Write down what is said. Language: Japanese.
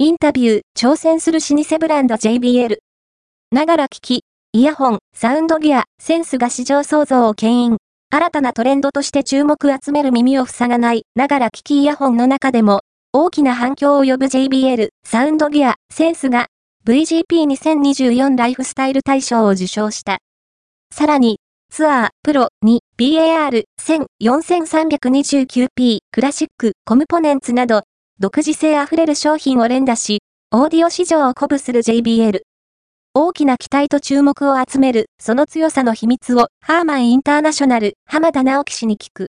インタビュー、挑戦する老舗ブランド JBL。ながら聞き、イヤホン、サウンドギア、センスが市場創造を牽引。新たなトレンドとして注目集める耳を塞がない、ながら聞きイヤホンの中でも、大きな反響を呼ぶ JBL、サウンドギア、センスが、VGP2024 ライフスタイル大賞を受賞した。さらに、ツアー、プロ2、BAR、1000、4329P、クラシック、コムポネンツなど、独自性あふれる商品を連打し、オーディオ市場を鼓舞する JBL。大きな期待と注目を集める、その強さの秘密を、ハーマンインターナショナル、浜田直樹氏に聞く。